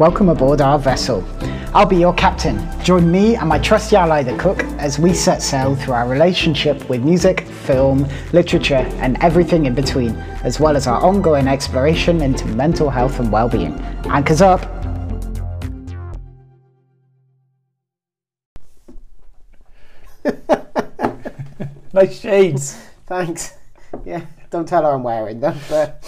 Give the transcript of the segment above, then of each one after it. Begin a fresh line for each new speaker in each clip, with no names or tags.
welcome aboard our vessel. I'll be your captain. Join me and my trusty ally, the cook, as we set sail through our relationship with music, film, literature, and everything in between, as well as our ongoing exploration into mental health and well-being. Anchors up.
Nice shades.
Thanks. Yeah, don't tell her I'm wearing them, but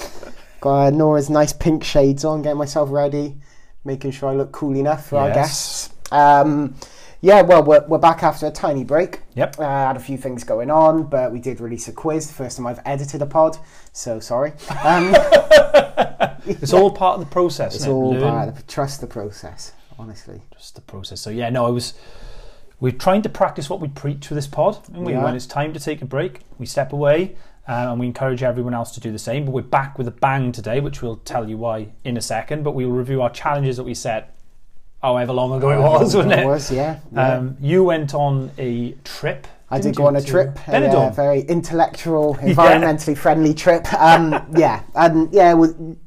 got Nora's nice pink shades on, getting myself ready, making sure I look cool enough for our guests. Um, yeah, well, we're, we're back after a tiny break.
Yep.
Uh, had a few things going on, but we did release a quiz. The first time I've edited a pod, so sorry. Um,
It's all part of the process.
it's
it?
all
Learn
about the, trust the process, honestly.
just the process. So yeah, no, I was. We're trying to practice what we preach for this pod. And we,
Yeah.
when it's time to take a break, we step away, uh, and we encourage everyone else to do the same. But we're back with a bang today, which we'll tell you why in a second. But we'll review our challenges that we set, however long ago it was, wasn't it?
was, yeah. yeah.
Um, you went on a trip.
I
didn't
go on a trip, a uh, very intellectual, environmentally friendly trip. Um, yeah, and yeah,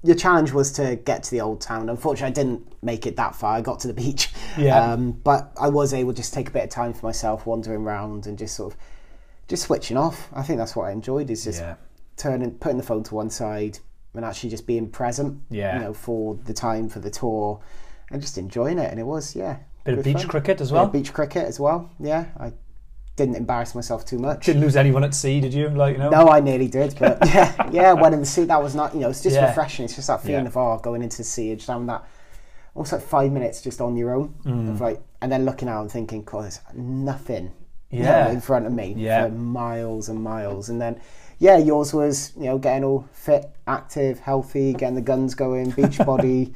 your challenge was to get to the old town. Unfortunately, I didn't make it that far. I got to the beach,
Yeah.
um, but I was able to just take a bit of time for myself, wandering around and just sort of just switching off. I think that's what I enjoyed is just
Yeah.
turning, putting the phone to one side, and actually just being present.
Yeah.
you know, for the time for the tour, and just enjoying it. And it was, yeah,
Bit of beach
fun.
cricket as
Bit of
well.
beach cricket as well. Yeah, I didn't embarrass myself too much.
Didn't lose anyone at sea, did you? Like you know.
No, I nearly did, but yeah, yeah, when in the sea, that was not, you know, it's just
Yeah.
refreshing. It's just that feeling
Yeah.
of oh, going into the sea and just having that almost like five minutes just on your own,
Mm.
of like, and then looking out and thinking, God, there's nothing,
Yeah.
in front of me
Yeah.
for miles and miles, and then. Yeah, yours was you know getting all fit, active, healthy, getting the guns going, beach body,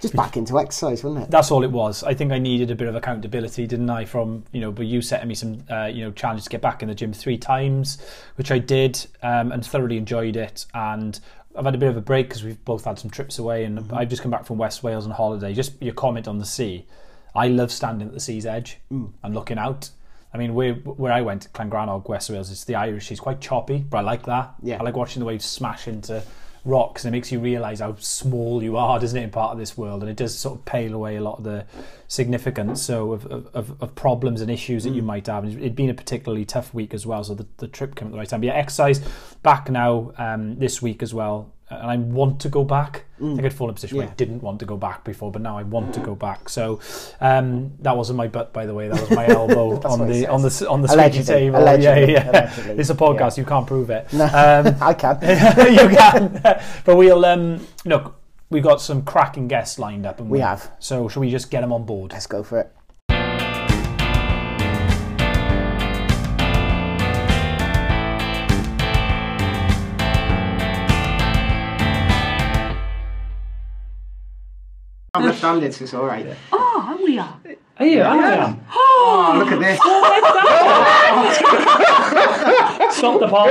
just back into exercise, wasn't it?
That's all it was. I think I needed a bit of accountability, didn't I? From you know, but you setting me some uh, you know challenges to get back in the gym three times, which I did, um, and thoroughly enjoyed it. And I've had a bit of a break because we've both had some trips away, and
Mm-hmm.
I've just come back from West Wales on holiday. Just your comment on the sea. I love standing at the sea's edge
Mm.
and looking out. I mean, where where I went, Llangrannog, West Wales, it's the Irish. It's quite choppy, but I like that.
Yeah.
I like watching the waves smash into rocks, and it makes you realise how small you are, doesn't it, in part of this world? And it does sort of pale away a lot of the significance so of, of, of, problems and issues that you might have. And it'd been a particularly tough week as well, so the, the trip came at the right time. But yeah, exercise back now um, this week as well, and I want to go back. I think I'd fall in a position where I didn't want to go back before, but now I want to go back. So um, that wasn't my butt, by the way. That was my elbow on
what it
the on the on the
Allegedly,
table.
allegedly,
yeah, yeah.
allegedly,
It's a podcast. You can't prove it.
No.
Um,
I can.
you can. but we'll um, look. We've got some cracking guests lined up, and
We have.
So shall we just get them on board?
Let's go for it. I'm left-handed, so it's all right.
Oh, we are.
Are you? I am.
Oh, look at this.
Stop the pod.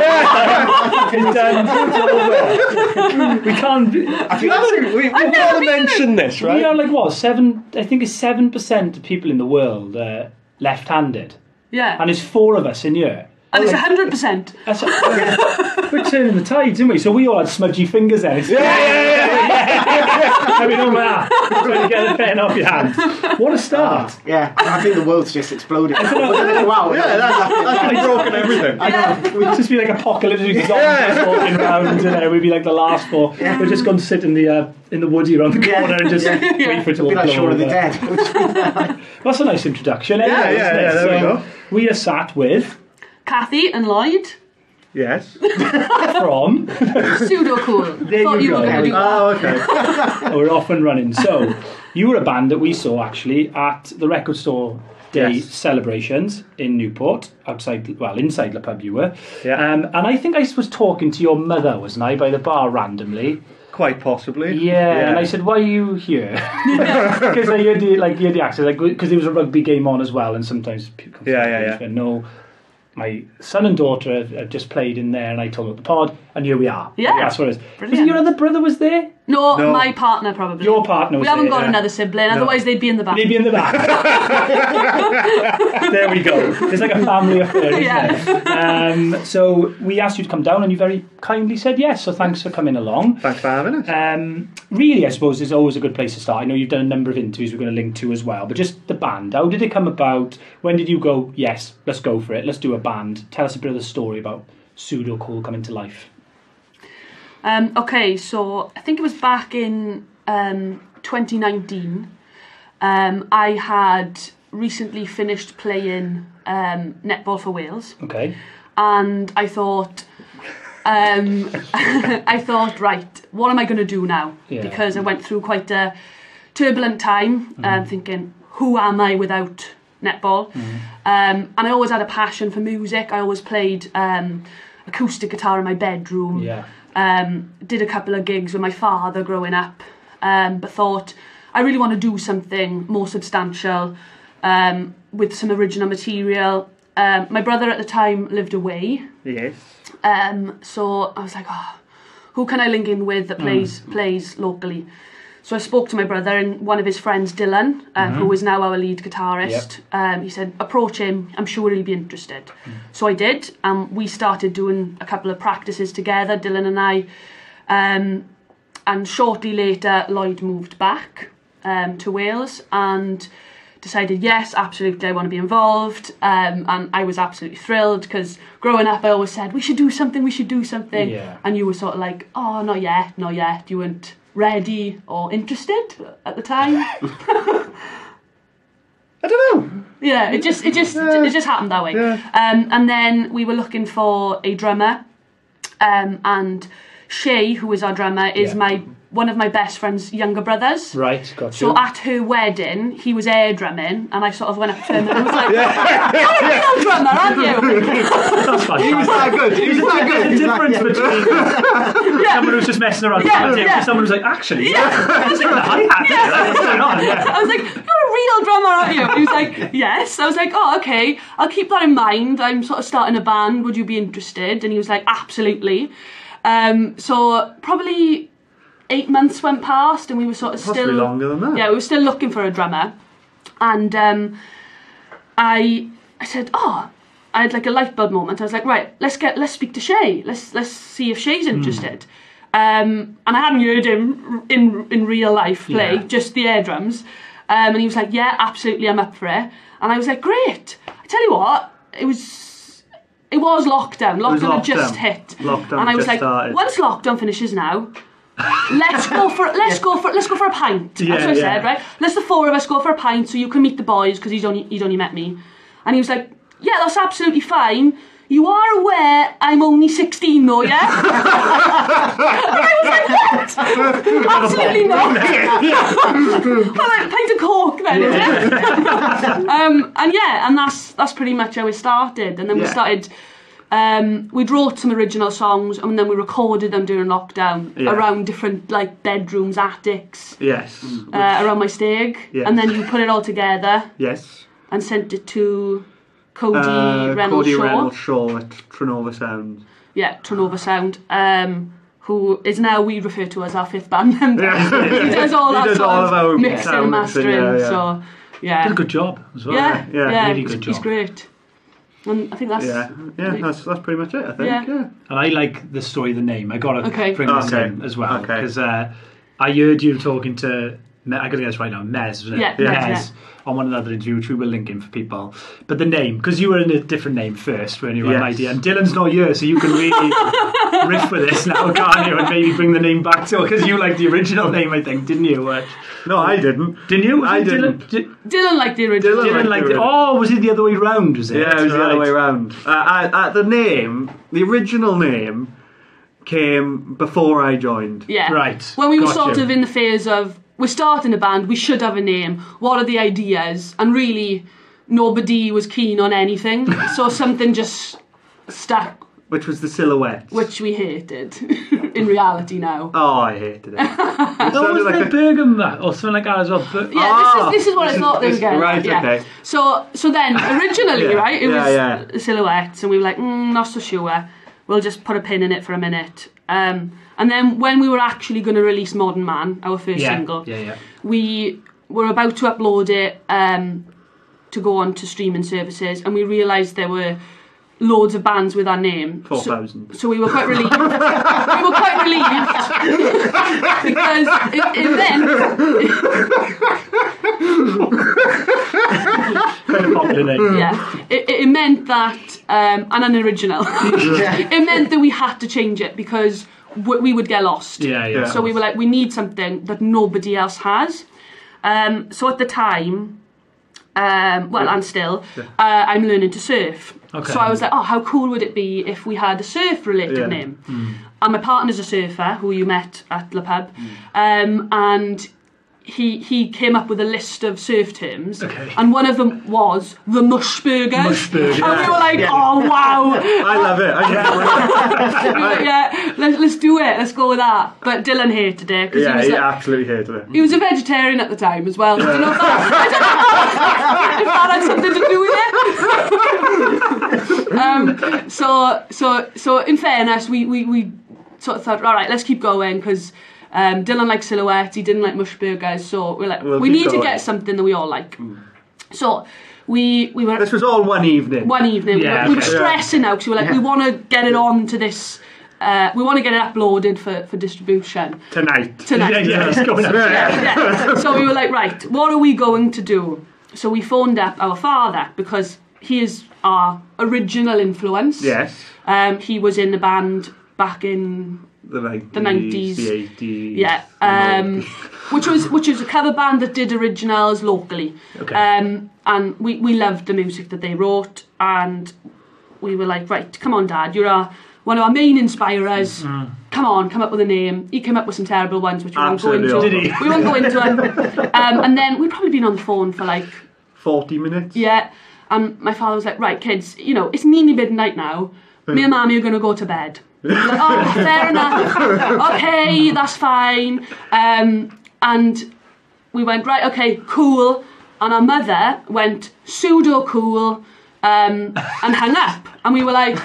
um, we can't. be-
I think that's, we, we've got to mention this, right?
We
right?
are like what seven? I think it's seven percent of people in the world uh, left-handed,
Yeah.
and it's four of us in here.
and it's 100%.
That's we're turning the tides, aren't we? So we all had smudgy fingers then. Yeah, yeah, yeah. I mean, oh man, trying to get the pen off your hand. What a start!
Yeah, I think the world's just exploded. wow.
Yeah, that's, that's broken everything. I know.
We'd just be like apocalyptic zombies walking around, and uh, we'd be like the last four. We're just going to sit in the uh, in the woody around the corner and just wait for it to all
Be like
blow
Shaun of the
over.
Dead.
That's a nice introduction. Anyway,
Yeah, yeah, yeah, there we
So
go.
We are sat with
Kathy and Lloyd.
Yes.
from.
Pseudo cool. Thought
you
you were
go.
going to do that.
Oh, okay.
we're off and running. So, you were a band that we saw actually at the Record Store Day
Yes.
celebrations in Newport, outside, well, inside the pub you were.
Yeah.
Um, and I think I was talking to your mother, wasn't I, by the bar randomly.
Quite possibly.
Yeah, and I said, "Why are you here?" Because I heard the like, you heard the accent, like, because there was a rugby game on as well, and sometimes people come
Yeah,
from
yeah, yeah.
place, No, my son and daughter have, have just played in there, and I told them the pod, and here we are.
Yeah.
that's what it is. Was it your other brother was there?
No,
No.
my partner probably.
Your partner was
We haven't
there,
got
yeah.
another sibling, otherwise they'd be in the back.
Maybe in the back. there we go. It's like a family affair, isn't
Yeah.
it? Um, so we asked you to come down, and you very kindly said yes. So thanks for coming along.
Thanks for having us.
Um, really, I suppose is always a good place to start. I know you've done a number of interviews we're going to link to as well, but just the band. How did it come about? When did you go? Yes, let's go for it. Let's do a band. Tell us a bit of the story about Pseudo Cool coming to life.
Um, okay, so I think it was back in um, 2019. Um, I had recently finished playing um, netball for Wales,
Okay.
and I thought, um, I thought, right, what am I going to do now?
Yeah.
Because I went through quite a turbulent time, um, thinking, who am I without netball? Um, and I always had a passion for music. I always played um, acoustic guitar in my bedroom
Yeah.
Um, did a couple of gigs with my father growing up, um, but thought I really want to do something more substantial um, with some original material. Um, my brother at the time lived away,
yes.
um, so I was like, oh, who can I link in with that plays plays locally? So I spoke to my brother and one of his friends, Dylan, um, who is now our lead guitarist. Um, he said, approach him. I'm sure he'll be interested. So I did, and we started doing a couple of practices together, Dylan and I. Um, and shortly later, Lloyd moved back um, to Wales and decided, yes, absolutely, I want to be involved. Um, and I was absolutely thrilled because growing up, I always said, we should do something, we should do something.
Yeah.
And you were sort of like, oh, not yet, not yet. You weren't ready or interested at the time.
I don't know.
yeah, it just it just it just happened that way. Um, and then we were looking for a drummer, um, and Shay, who is our drummer, is
Yeah.
my one of my best friend's younger brothers.
Right. Got
So
you.
at her wedding, he was air drumming, and I sort of went up to him and I was like, "You're a real drummer, aren't you?"
That's fine.
He was that good. He was that good.
the
He's that-
difference
yeah.
between someone who's just messing around
Yeah,
with
yeah.
someone who's like, actually, yeah, that's the hi-hat, yeah. that's what's going on, yeah.
I was like, "You're a real drummer, aren't you?" He was like, "Yes." I was like, "Oh, okay. I'll keep that in mind. I'm sort of starting a band. Would you be interested?" And he was like, "Absolutely." Um, so probably eight months went past, and we were sort of
Possibly
still
longer than that.
Yeah, we were still looking for a drummer, and um, I I said, "Oh." I had like a light bulb moment. I was like, right, let's get let's speak to Shay. Let's let's see if Shay's interested. Um, and I hadn't heard him in in real life play,
Yeah.
just the air drums. Um, and he was like, yeah, absolutely, I'm up for it. And I was like, great. I tell you what, it was it was lockdown. Lockdown
was
had just hit.
Lockdown
and I was
just
like,
started.
once lockdown finishes now, let's go for let's go for let's go for a pint. That's
Yeah,
what I
yeah.
said, right? Let's the four of us go for a pint so you can meet the boys because he's only he'd only met me. And he was like, yeah, that's absolutely fine. You are aware I'm only 16 though, yeah? I was like, what? Absolutely not. I'm like, pint of coke then, is it? um, and yeah, and that's that's pretty much how it started. And then we started, um, we wrote some original songs and then we recorded them during lockdown
Yeah.
around different like bedrooms, attics,
Yes.
uh, around my stag.
Yes.
And then you put it all together
Yes.
and sent it to Cody
Uh,
Reynolds
Cody
Shaw.
Reynolds Shaw at Trinova Sound.
Yeah, Turnova Sound. Um, who is now we refer to as our fifth band member. he does all
He
that
does
sort
all
of
of our
mixing
sound
and
mixing,
mastering.
yeah, yeah.
So yeah,
Did a good job as well.
yeah,
yeah,
yeah,
really
he's,
good
he's
job.
great. And I think that's
Yeah. Yeah, that's, that's pretty much it, I think.
Yeah.
Yeah.
And I like the story, of the name. I got to
Okay.
bring this
Okay.
in as well
Okay.
because uh, I heard you talking to. I got to get this right now. Mez, wasn't it?
Yeah,
Yeah.
Mez,
on one another interview, which we will link in for people. But the name, because you were in a different name first when you were an idea, and Dylan's not here, so you can really riff with this now, can't you? And maybe bring the name back to because you liked the original name, I think, didn't you? Uh,
No, I didn't.
didn't you? Was
I
it
didn't.
Dylan, Di-
Dylan like the original.
Dylan
Dylan
liked
liked
the
it.
original.
Oh, was it the other way round? Was it?
Yeah, it was the other way around. Uh, I, uh, the name, the original name, came before I joined.
Yeah.
Right.
When we were
Got
sort of in the phase of we're starting a band, we should have a name. What are the ideas? And really, nobody was keen on anything. so something just stuck,
Which was the silhouette.
which we hated. in reality now.
Oh, I hated it. It sounded
was
like
there
a-
Bergam that or something like that as well? Bur-
Yeah,
Ah,
this is this is what
this
I
is-
thought they were
this-
getting.
right,
yeah.
okay.
So so then originally,
Yeah,
right, it
yeah,
was
yeah.
silhouettes, and we were like, mm, not so sure. We'll just put a pin in it for a minute. Um, and then when we were actually going to release Modern Man, our first
Yeah,
single,
yeah, yeah.
we were about to upload it um, to go on to streaming services, and we realised there were loads of bands with our name.
Four
So- so we were quite relieved. we were quite relieved because it, it meant
Quite a popular name.
yeah, it, it meant that um, and an original. it meant that we had to change it because w- we would get lost.
Yeah, yeah.
So we were like, we need something that nobody else has. Um, so at the time, um, well, and still, uh, I'm learning to surf.
Okay.
So I was like, oh, how cool would it be if we had a surf-related
Yeah.
name? And my partner's a surfer who you met at Le Pub, um, and he he came up with a list of surf terms,
Okay.
and one of them was the mush burgers.
Mush burger.
And we were like, oh wow,
I love it. I
we were yeah, let's, let's do it, let's go with that. But Dylan hated it
yeah,
he was
he
like,
absolutely hated it.
he was a vegetarian at the time as well. I don't know if that, I don't know if that had something to do with it. um, so, so, so in fairness, we, we, we sort of thought, all right, let's keep going because um, Dylan liked silhouette, he didn't like mush burgers, so we're like,
We'll
we
keep
need to get something that we all like. So we we were
This was all one evening.
one evening.
Yeah,
we, were, we were
okay.
stressing out. 'cause we were like, we want to get it on to this. Uh, we want to get it uploaded for, for distribution
Tonight.
tonight.
Yeah, yeah, it's going up.
Yeah, yeah. So we were like, right, what are we going to do? So we phoned up our father because he is our original influence.
Yes.
Um, he was in the band back in
The 90s.
The 90s.
The 80s.
yeah, um, which was which was a cover band that did originals locally.
Okay.
Um, and we, we loved the music that they wrote, and we were like, right, come on, Dad, you're our, one of our main inspirers.
Mm.
Come on, come up with a name. He came up with some terrible ones, which we won't go into.
awful.
Did he?
We won't go into them. Um, and then we'd probably been on the phone for like,
40 minutes.
yeah. And my father was like, right, kids, you know, it's nearly midnight now. Me and Mammy are going to go to bed. Like, oh, fair enough. Okay, that's fine. Um, and we went, right, okay, cool. And our mother went pseudo cool um, and hung up. And we were like,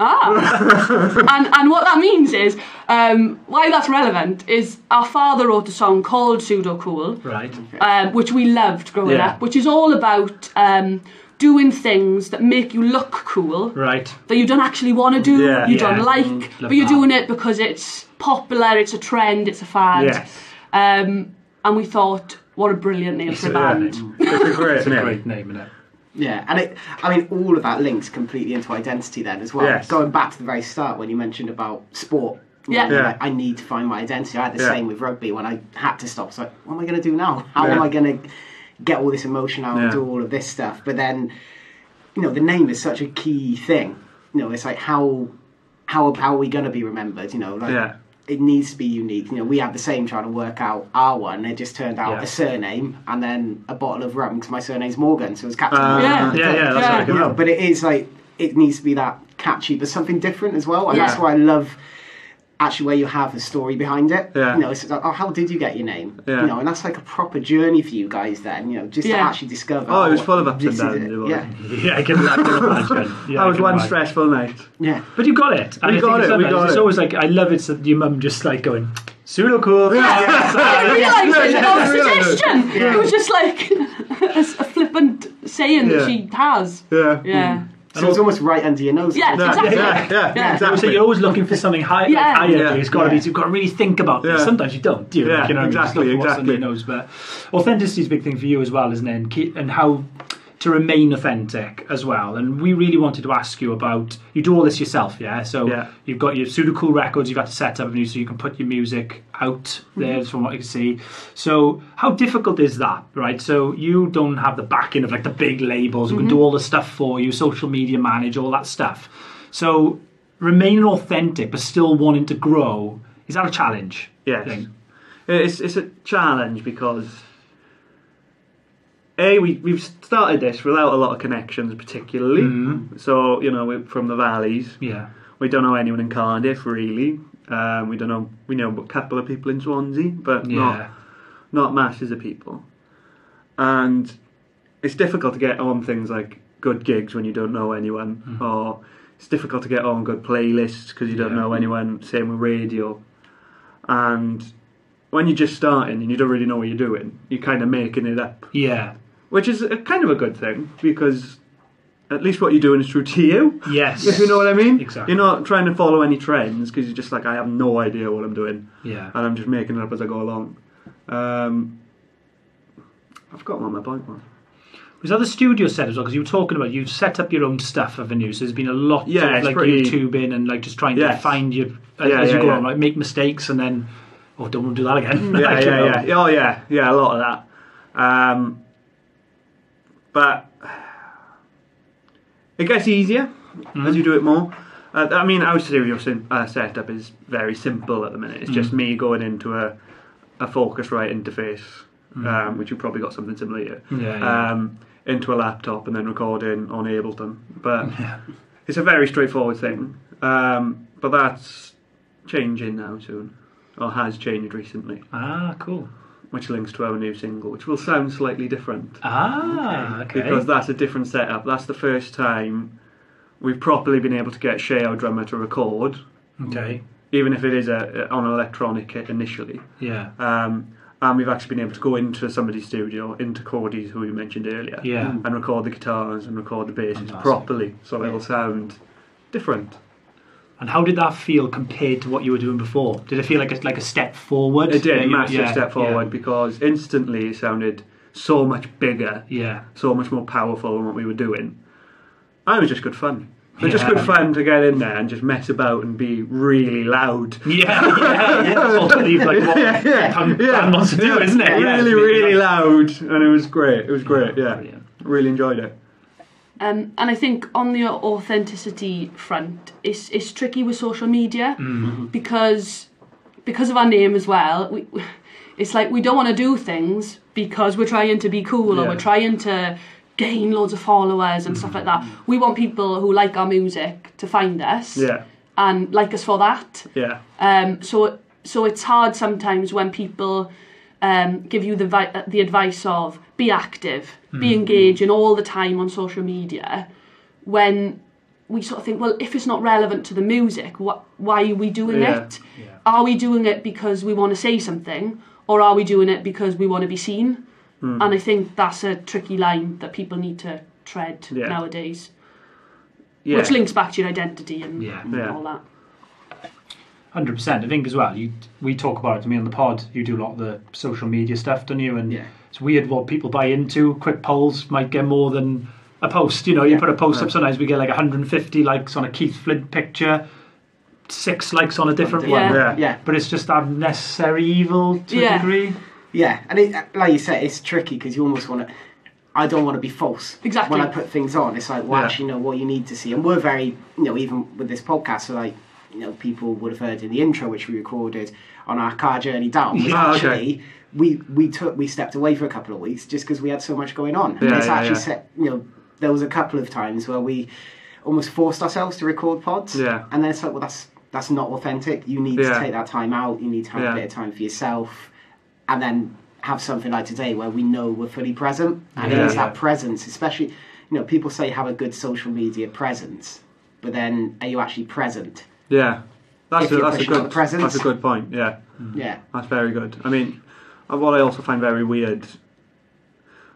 ah. and, and what that means is, um, why that's relevant is our father wrote a song called Pseudo Cool
Right.
um, which we loved growing
Yeah.
up, which is all about um, doing things that make you look cool
Right.
that you don't actually want to do,
Yeah.
you
Yeah.
don't like,
Mm,
but you're
that.
doing it because it's popular, it's a trend, it's a fad.
Yes.
Um, and we thought, what a brilliant name for a
a
band.
name.
It's a great
It's a
name.
great name, isn't it?
Yeah, and it, I mean, all of that links completely into identity then as well.
Yes.
Going back to the very start when you mentioned about sport.
Yeah.
Yeah.
like, I need to find my identity. I had the
Yeah.
same with rugby when I had to stop. So, like, what am I going to do now? How
Yeah.
am I going to get all this emotion out and do all of this stuff? But then, you know, the name is such a key thing. You know, it's like how how how are we going to be remembered? You know, like
Yeah.
It needs to be unique. You know, we had the same trying to work out our one. It just turned out
Yeah.
a surname and then a bottle of rum because my surname's Morgan, so it was Captain
Uh,
Morgan.
Yeah.
Yeah, yeah, that's
Yeah.
right.
You know, but it is like it needs to be that catchy, but something different as well, and
Yeah.
that's why I love actually where you have a story behind it.
Yeah.
You know, it's like, oh, how did you get your name?
Yeah.
You know, and that's like a proper journey for you guys. Then, you know, just to actually discover.
Oh, it was full of ups and downs,
it.
it was.
Yeah,
Yeah, I can, I can imagine. Yeah,
that
I
was one
imagine.
stressful night.
yeah.
But you got it. And
We got
it's
it, we
sometimes-
got
It's
it.
always like I love it that your mum just like going pseudo cool.
I realised it,
Yeah,
oh,
yeah, yeah.
suggestion.
Yeah.
It was just like a, a flippant saying
Yeah.
that she has.
Yeah.
Yeah. Mm.
So it's almost right under your nose.
Yeah,
Yeah,
exactly.
yeah, yeah,
Yeah.
So
exactly.
you're always looking for something high,
Yeah.
like higher.
Yeah.
It's got to
Yeah.
be. You've got to really think about this.
Yeah.
Sometimes you don't, do you?
Yeah,
Like, you know,
exactly,
you just look for under
exactly.
your nose. But authenticity is a big thing for you as well, isn't it? And, keep, and how to remain authentic as well. And we really wanted to ask you about. You do all this yourself, yeah? So
Yeah.
you've got your pseudo cool records. You've had to set up new so you can put your music out mm-hmm. there from what you can see. So how difficult is that, right? So you don't have the backing of like the big labels who can do mm-hmm. all the stuff for you, social media manage all that stuff. So remaining authentic but still wanting to grow is that a challenge?
Yes. It's, it's a challenge because a we we've started this without a lot of connections, particularly.
Mm-hmm.
So you know we're from the valleys.
Yeah.
We don't know anyone in Cardiff really. Um, we don't know. We know a couple of people in Swansea, but
Yeah.
not not masses of people. And it's difficult to get on things like good gigs when you don't know anyone,
Mm-hmm.
or it's difficult to get on good playlists because you don't
Yeah.
know anyone. Same with radio, and when you're just starting and you don't really know what you're doing, you're kind of making it up,
Yeah.
Which is a, kind of a good thing because at least what you're doing is true to you.
Yes.
If you know what I mean,
Exactly.
You're not trying to follow any trends because you're just like, I have no idea what I'm doing,
Yeah.
and I'm just making it up as I go along. Um, I've forgotten what my point was.
Was that the studio set as well? Because you were talking about you've set up your own stuff, haven't you? So there's been a lot
Yeah,
of like
pretty-
YouTubing and like just trying to find your as,
Yeah,
as you
yeah,
go
yeah.
on, like make mistakes and then oh, don't want to do that again.
yeah,
Like, you know.
yeah, yeah. Oh, yeah, yeah. A lot of that. Um, but it gets easier as you do it more. Uh, I mean, our studio sim- uh, setup is very simple at the minute. It's just me going into a a Focusrite interface, um, which you probably got something similar here.
Yeah, yeah.
Um, into a laptop and then recording on Ableton. But it's a very straightforward thing. Um, but that's changing now soon, or has changed recently
Ah, cool.
Which links to our new single, which will sound slightly different
Ah, okay.
because that's a different setup. That's the first time we've properly been able to get Shay, our drummer, to record,
okay.
even if it is a, on an electronic kit initially.
Yeah.
Um, and we've actually been able to go into somebody's studio, into Cordy's, who we mentioned earlier,
Yeah.
and record the guitars and record the basses
Fantastic.
properly, so it'll sound different.
And how did that feel compared to what you were doing before? Did it feel like a, like a step forward?
It did,
Yeah,
massive
yeah,
step forward because instantly it sounded so much bigger
Yeah.
so much more powerful than what we were doing. And it was just good fun. It was just good fun to get in there and just mess about and be really loud.
Yeah, yeah, yeah. That's ultimately like what
yeah,
band wants to do, isn't it? Yeah,
really,
it
really
loud.
and it was great. It was great. Yeah, really enjoyed it.
Um, and I think on the authenticity front, it's it's tricky with social media because because of our name as well. We, it's like we don't want to do things because we're trying to be cool or we're trying to gain loads of followers and stuff like that. We want people who like our music to find us
Yeah,
and like us for that.
yeah,
Um, so so it's hard sometimes when people um, give you the vi- the advice of be active, be hmm. engaging hmm. all the time on social media. When we sort of think, well, if it's not relevant to the music, what why are we doing
Yeah.
it? Are we doing it because we want to say something, or are we doing it because we want to be seen? Hmm. And I think that's a tricky line that people need to tread
Yeah.
nowadays,
yeah.
which links back to your identity and,
Yeah.
and
Yeah.
all that.
Hundred percent. I think as well. You we talk about it to me on the pod. You do a lot of the social media stuff, don't you? And
Yeah.
it's weird what people buy into. Quick polls might get more than a post. You know, you put a post up. Sometimes we get like 150 likes on a Keith Flint picture, six likes on a different
Yeah.
one.
Yeah.
Yeah,
But it's just that necessary evil to
Yeah.
a degree.
yeah, and it, like you said, it's tricky because you almost want to. I don't want to be false.
Exactly.
When I put things on, it's like, well,
Yeah.
actually, know what you need to see, and we're very, you know, even with this podcast, so like, you know, people would have heard in the intro, which we recorded on our car journey down, was
okay.
actually we we took we stepped away for a couple of weeks just because we had so much going on. And
Yeah,
it's
yeah,
actually
yeah.
set, you know, there was a couple of times where we almost forced ourselves to record pods.
Yeah.
And then it's like, well, that's that's not authentic. You need to take that time out. You need to have a bit of time for yourself, and then have something like today where we know we're fully present. And
Yeah.
it's that presence, especially, you know, people say have a good social media presence, but then are you actually present?
Yeah. That's a, that's a good.
presence.
That's a good point. Yeah. Mm.
Yeah.
That's very good. I mean, uh, what I also find very weird,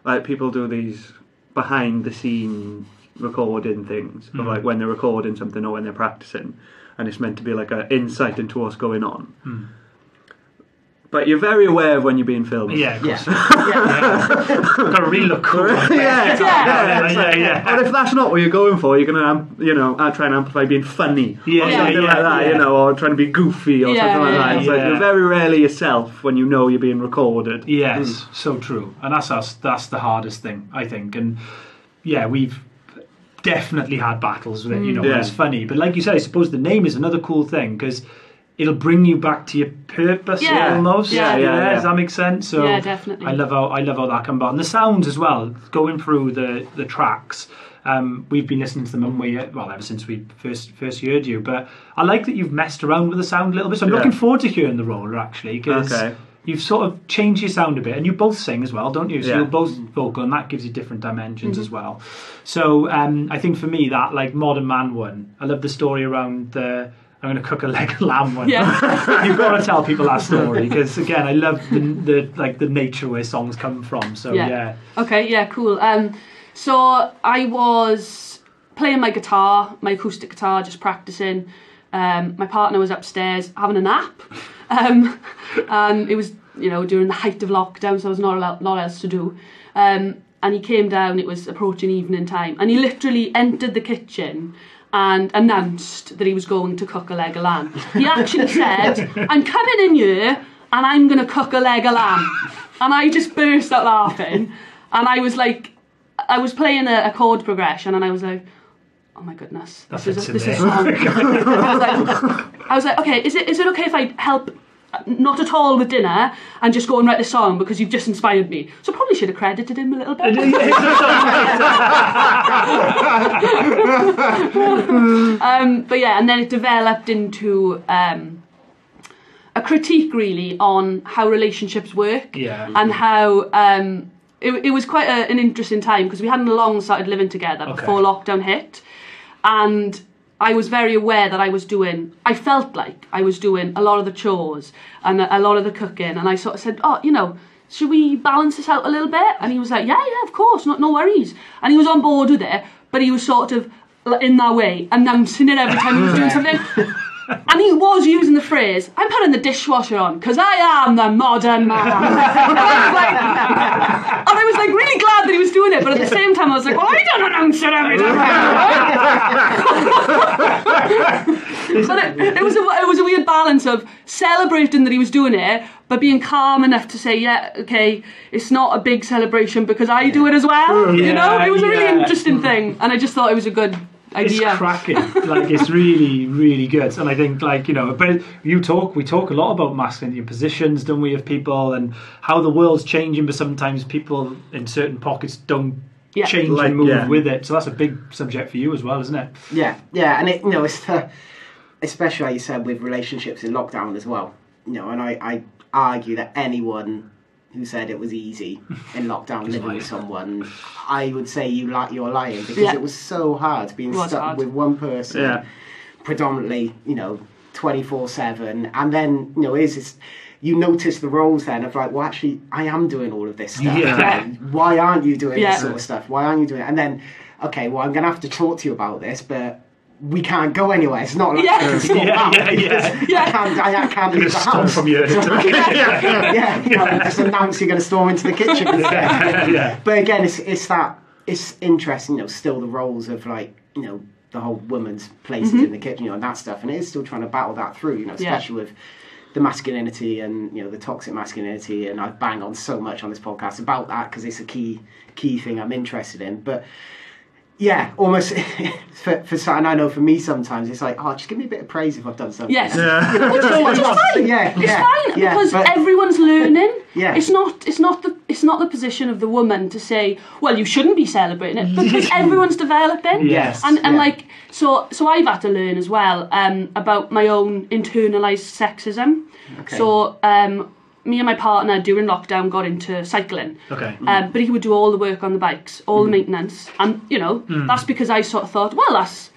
like people do these behind the scene recording things, of mm. like when they're recording something or when they're practicing, and it's meant to be like an insight into what's going on. Mm. But you're very aware of when you're being filmed.
Yeah, of course.
Yeah.
Got to really look cool.
yeah,
Yeah.
yeah, it's
Yeah, yeah.
And if that's not what you're going for, you're gonna, amp- you know, uh, try and amplify being funny
Yeah,
or
yeah,
something
yeah,
like that,
yeah.
you know, or trying to be goofy or
Yeah,
something like that. It's like you're very rarely yourself when you know you're being recorded.
Yes, so true, and that's us. That's the hardest thing, I think. And yeah, we've definitely had battles with it. You know,
Yeah.
when it's funny, but like you said, I suppose the name is another cool thing because it'll bring you back to your purpose
Yeah.
almost.
Yeah,
yeah, yeah.
Does that make sense? So
Yeah, definitely.
I love how I love how that comes about, and the sounds as well. Going through the the tracks. Um, we've been listening to them and we well ever since we first first heard you, but I like that you've messed around with the sound a little bit. So I'm
Yeah.
looking forward to hearing the roller actually because
Okay.
you've sort of changed your sound a bit, and you both sing as well, don't you? So
Yeah.
you're both vocal, and that gives you different dimensions as well. So um, I think for me, that like Modern Man one, I love the story around the. I'm going to cook a leg of lamb one.
Yeah.
You've got to tell people that story because again, I love the, the like the nature where songs come from. So
Yeah.
yeah,
Okay, yeah, cool. Um, so I was playing my guitar, my acoustic guitar, just practicing. Um, my partner was upstairs having a nap, um, and it was you know during the height of lockdown, so there was not a lot, lot else to do. Um, and he came down. It was approaching evening time, and he literally entered the kitchen and announced that he was going to cook a leg of lamb. He actually said, "I'm coming in here." And I'm gonna cook a leg of lamb, and I just burst out laughing, and I was like, I was playing a, a chord progression, and I was like, oh my goodness, this is a, this is
there.
song. I was like, I was like, okay, is it is it okay if I help? Not at all with dinner and just go and write this song because you've just inspired me. So I probably should have credited him a little bit. um, but yeah, and then it developed into um, a critique really on how relationships work
Yeah.
and how um, it, it was quite a, an interesting time because we hadn't long started living together
Okay.
before lockdown hit, and I was very aware that I was doing. I felt like I was doing a lot of the chores and a, lot of the cooking, and I sort of said, "Oh, you know." Should we balance this out a little bit? And he was like, "Yeah, yeah, of course, no, no worries." And he was on board with it, but he was sort of in that way, announcing it every time he was doing something. And he was using the phrase, I'm putting the dishwasher on because I am the modern man. and, I was like, and I was like really glad that he was doing it, but at the same time I was like, well, I don't announce it every time. but it, it, was a, it was a weird balance of celebrating that he was doing it, but being calm enough to say, yeah, okay, it's not a big celebration because I do it as well. you know, it was a really
yeah.
interesting thing, and I just thought it was a good
It's
idea.
cracking. like it's really, really good. And I think, like you know, but you talk, we talk a lot about masculinity and positions, don't we, of people, and how the world's changing. But sometimes people in certain pockets don't
Yeah.
change
Like,
and move
yeah.
with it. So that's a big subject for you as well, isn't it?
Yeah, yeah, and it you know it's the, especially like you said with relationships in lockdown as well. You know, and I, I argue that anyone who said it was easy in lockdown living with someone, I would say you like you're lying because
Yeah.
it was so hard being stuck
hard.
with one person,
Yeah.
predominantly, you know, twenty four seven, and then you know is this. You notice the roles then of like, well, actually, I am doing all of this stuff.
Yeah.
Why aren't you doing
Yeah.
this sort of stuff? Why aren't you doing it? And then, okay, well, I'm going to have to talk to you about this, but we can't go anywhere. It's not like
Yeah.
I can storm
Yeah,
out.
yeah, yeah.
Yeah.
I can't, I, I can't leave the
Storm
house.
from your
yeah, you know, just announce you're going to storm into the kitchen instead.
yeah.
But again, it's it's that it's interesting. You know, still the roles of like you know the whole woman's places mm-hmm. in the kitchen, you know, and that stuff, and it is still trying to battle that through. You know,
Yeah.
especially with the masculinity and you know the toxic masculinity, and I bang on so much on this podcast about that because it's a key key thing I'm interested in. But yeah, almost for for some- and I know for me sometimes it's like, oh, just give me a bit of praise if I've done something.
Yes.
Yeah.
Which is, which is fine.
Yeah,
It's
yeah,
fine
yeah,
because
but-
everyone's learning.
Yeah.
It's not it's not the it's not the position of the woman to say, well, you shouldn't be celebrating it because everyone's developing.
Yes.
And and
Yeah.
like so so I've had to learn as well um, about my own internalized sexism.
Okay.
So um, me and my partner during lockdown got into cycling.
Okay.
Um, but he would do all the work on the bikes, all the mm. maintenance, and you know mm. that's because I sort of thought, well, that's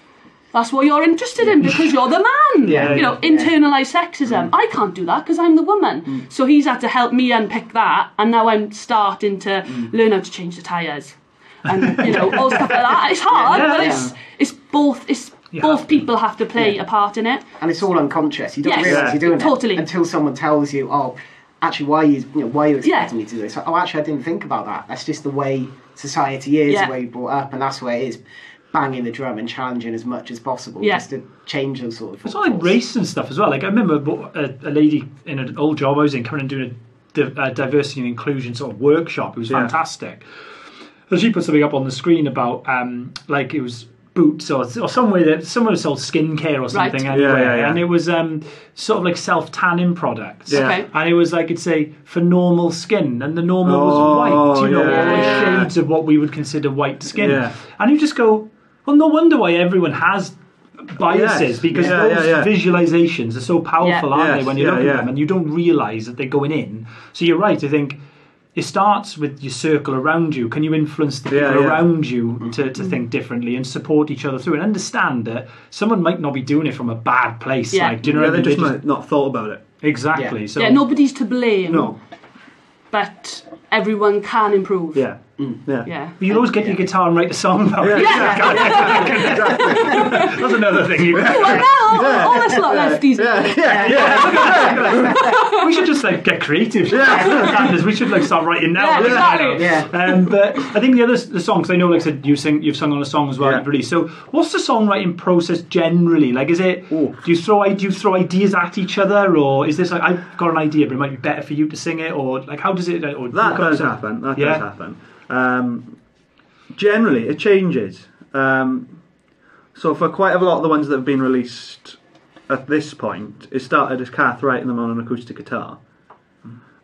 that's what you're interested in because you're the man.
Yeah,
you know,
yeah.
internalized sexism. Mm. I can't do that because I'm the woman. So he's had to help me unpick that, and now I'm starting to learn how to change the tires, and you know all stuff like that. It's hard,
Yeah,
but
yeah.
it's it's both it's
You
both
have
people have to play a part in it.
and it's all unconscious. You don't
Yes.
realise
Yeah.
you're doing
Totally.
it until someone tells you, "Oh, actually, why are you, you know, why are you expecting
Yeah.
me to do this?" Oh, actually, I didn't think about that. That's just the way society is,
Yeah.
the way you're brought up, and that's where it is. Banging the drum and challenging as much as possible,
Yeah.
just to change those sort of.
It's all like race and stuff as well. Like I remember a, a lady in an old job I was in coming and doing a, a diversity and inclusion sort of workshop. It was
Yeah.
fantastic. So she put something up on the screen about um, like it was boots or, or somewhere that someone sold skincare or something
Right.
anyway,
Yeah, yeah, yeah.
and it was um, sort of like self tanning products.
Yeah.
Okay.
And it was like it'd say for normal skin, and the normal
Oh,
was white. You know,
yeah,
all the
yeah.
shades of what we would consider white skin.
Yeah.
And you just go, well, no wonder why everyone has biases
Yes.
because
Yeah,
those
yeah, yeah.
visualizations are so powerful,
Yeah.
aren't they? When you
yeah,
look at
yeah.
them and you don't realise that they're going in. So you're right. I think it starts with your circle around you. Can you influence the people
Yeah, yeah.
around you mm-hmm. to, to mm-hmm. think differently and support each other through and understand that someone might not be doing it from a bad place?
Yeah.
Like, do you know
yeah,
what I
they
mean?
just might not thought about it.
exactly.
Yeah.
So
yeah, nobody's to blame.
No.
But everyone can improve.
Yeah.
Mm.
Yeah.
Yeah.
But you always get your guitar and write a song about it.
Yeah.
That's another thing. You,
Well, now, all us lot lefties.
we should just like get creative. Yeah. we should like start writing now.
Yeah, exactly.
Yeah.
Um, but I think the other the songs I know, like I said, you sing, you've sung on a song as well.
Yeah.
You've. So, what's the songwriting process generally? Like, is it
Ooh.
do you throw do you throw ideas at each other, or is this like I've got an idea, but it might be better for you to sing it, or like how does it? Or
That does happen. That
Yeah.
does happen. Um, generally, it changes. Um, so for quite a lot of the ones that have been released at this point, it started as Kath writing them on an acoustic guitar,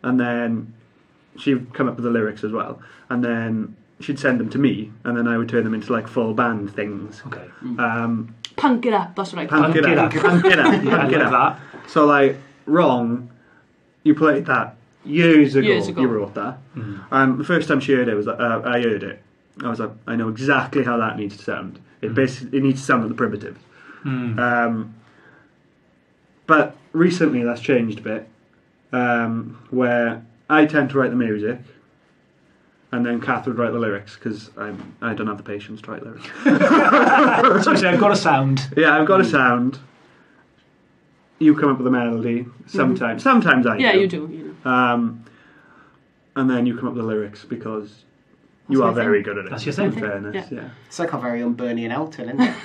and then she'd come up with the lyrics as well, and then she'd send them to me, and then I would turn them into like full band things.
Okay.
Um,
Punk it up, that's what I call
punk,
it.
it up,
Punk
punk it up,
Yeah,
it up.
that.
So like wrong, you played that years ago.
Years ago.
You wrote that, and the first time she heard it was like, uh, I heard it. I was like, I know exactly how that needs to sound. It basically it needs to sound like the primitive. Um, but recently that's changed a bit, um, where I tend to write the music. And then Kath would write the lyrics because I don't have the patience to write lyrics.
So, say I've got a sound.
Yeah, I've got a sound. You come up with a melody. Sometimes, sometimes I.
Yeah,
do.
you do. You know.
Um, and then you come up with the lyrics because you are very
thing.
good at it.
That's your
in
thing.
fairness,
Yeah.
yeah.
It's like our very own Bernie and Elton, isn't it?